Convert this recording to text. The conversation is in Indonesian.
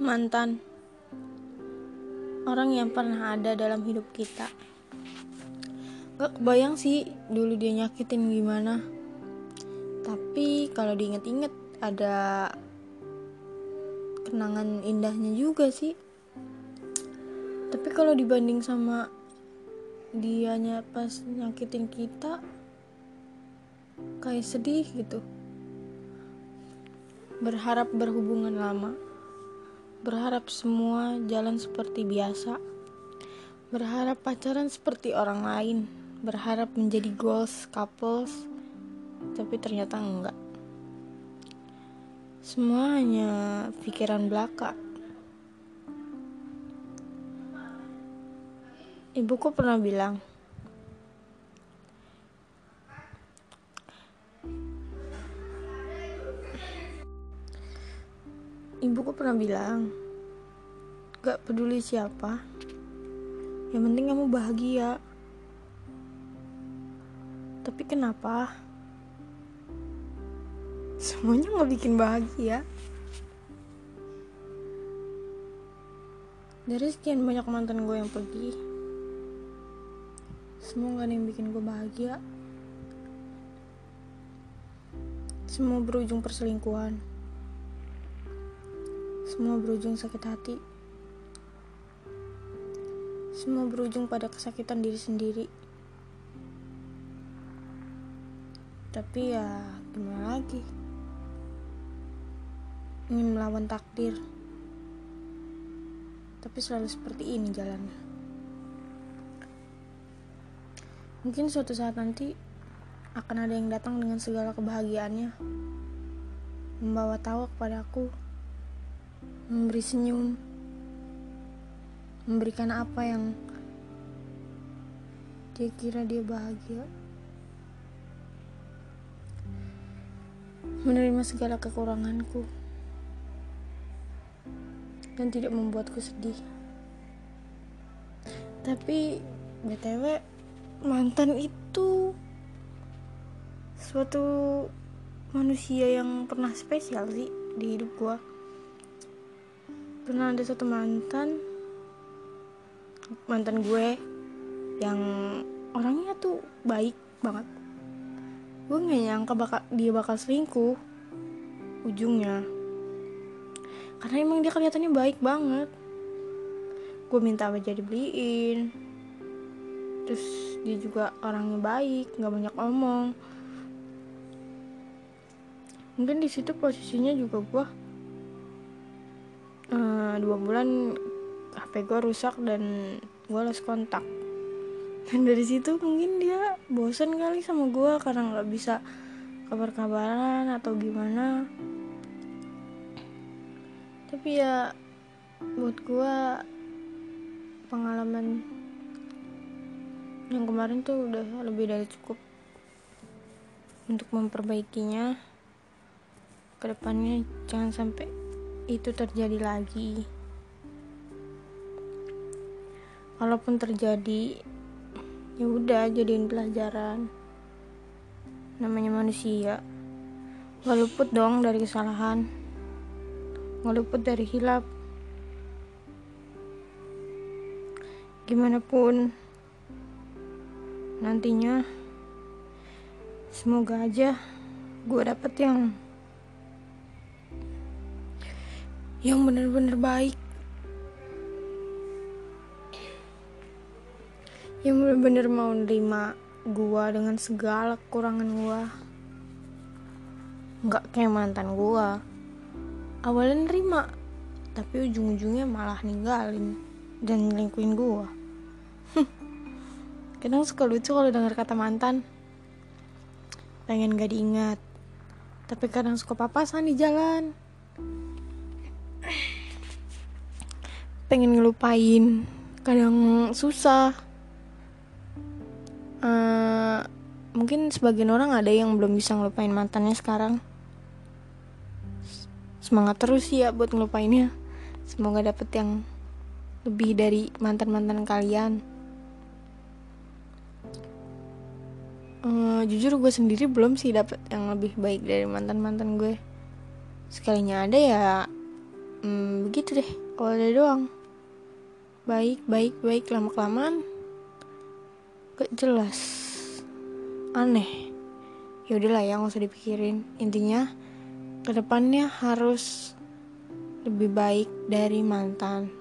mantan. Orang yang pernah ada dalam hidup kita. Gak kebayang sih dulu dia nyakitin gimana. Tapi kalau diinget-inget ada kenangan indahnya juga sih. Tapi kalau dibanding sama dianya pas nyakitin kita kayak sedih gitu. Berharap berhubungan lama Berharap semua jalan seperti biasa. Berharap pacaran seperti orang lain. Berharap menjadi goals couples. Tapi ternyata enggak. Semua hanya pikiran belaka. Ibuku pernah bilang, ibuku pernah bilang gak peduli siapa yang penting kamu bahagia. Tapi kenapa? Semuanya gak bikin bahagia. Dari sekian banyak mantan gue yang pergi semua gak ada yang bikin gue bahagia. Semua berujung perselingkuhan semua berujung sakit hati. Semua berujung pada kesakitan diri sendiri. Tapi ya, gimana lagi? Ingin melawan takdir. Tapi selalu seperti ini jalannya. Mungkin suatu saat nanti akan ada yang datang dengan segala kebahagiaannya, membawa tawa kepada aku memberi senyum, memberikan apa yang dia kira dia bahagia, menerima segala kekuranganku, dan tidak membuatku sedih. Tapi btw mantan itu suatu manusia yang pernah spesial sih di hidup gue pernah ada satu mantan mantan gue yang orangnya tuh baik banget. Gue nggak nyangka bakal dia bakal selingkuh ujungnya. Karena emang dia kelihatannya baik banget. Gue minta apa jadi beliin terus dia juga orangnya baik nggak banyak omong mungkin di situ posisinya juga gue dua bulan HP gue rusak dan gue lost kontak. Dan dari situ mungkin dia bosan kali sama gue karena nggak bisa kabar-kabaran atau gimana. Tapi ya buat gue pengalaman yang kemarin tuh udah lebih dari cukup untuk memperbaikinya. Ke depannya jangan sampai itu terjadi lagi. Walaupun terjadi ya udah jadiin pelajaran. Namanya manusia. Gak luput dong dari kesalahan. Gak luput dari hilap. Gimana pun nantinya semoga aja gue dapet yang yang bener-bener baik. Yang bener-bener mau nerima gua dengan segala kekurangan gua. Nggak kayak mantan gua. Awalnya nerima tapi ujung-ujungnya malah ninggalin dan ngelingkuin gua. Kadang suka lucu kalau dengar kata mantan. Pengen gak diingat tapi kadang suka papasan di jalan pengen ngelupain. Kadang susah. Uh, mungkin sebagian orang ada yang belum bisa ngelupain mantannya sekarang. Semangat terus ya buat ngelupainnya. Semoga dapet yang lebih dari mantan-mantan kalian. Uh, jujur gue sendiri belum sih dapet yang lebih baik dari mantan-mantan gue. Sekalinya ada ya hmm, begitu deh. Kalau ada doang baik baik baik. Lama kelamaan gak jelas. Aneh. Ya udahlah ya nggak usah dipikirin. Intinya ke depannya harus lebih baik dari mantan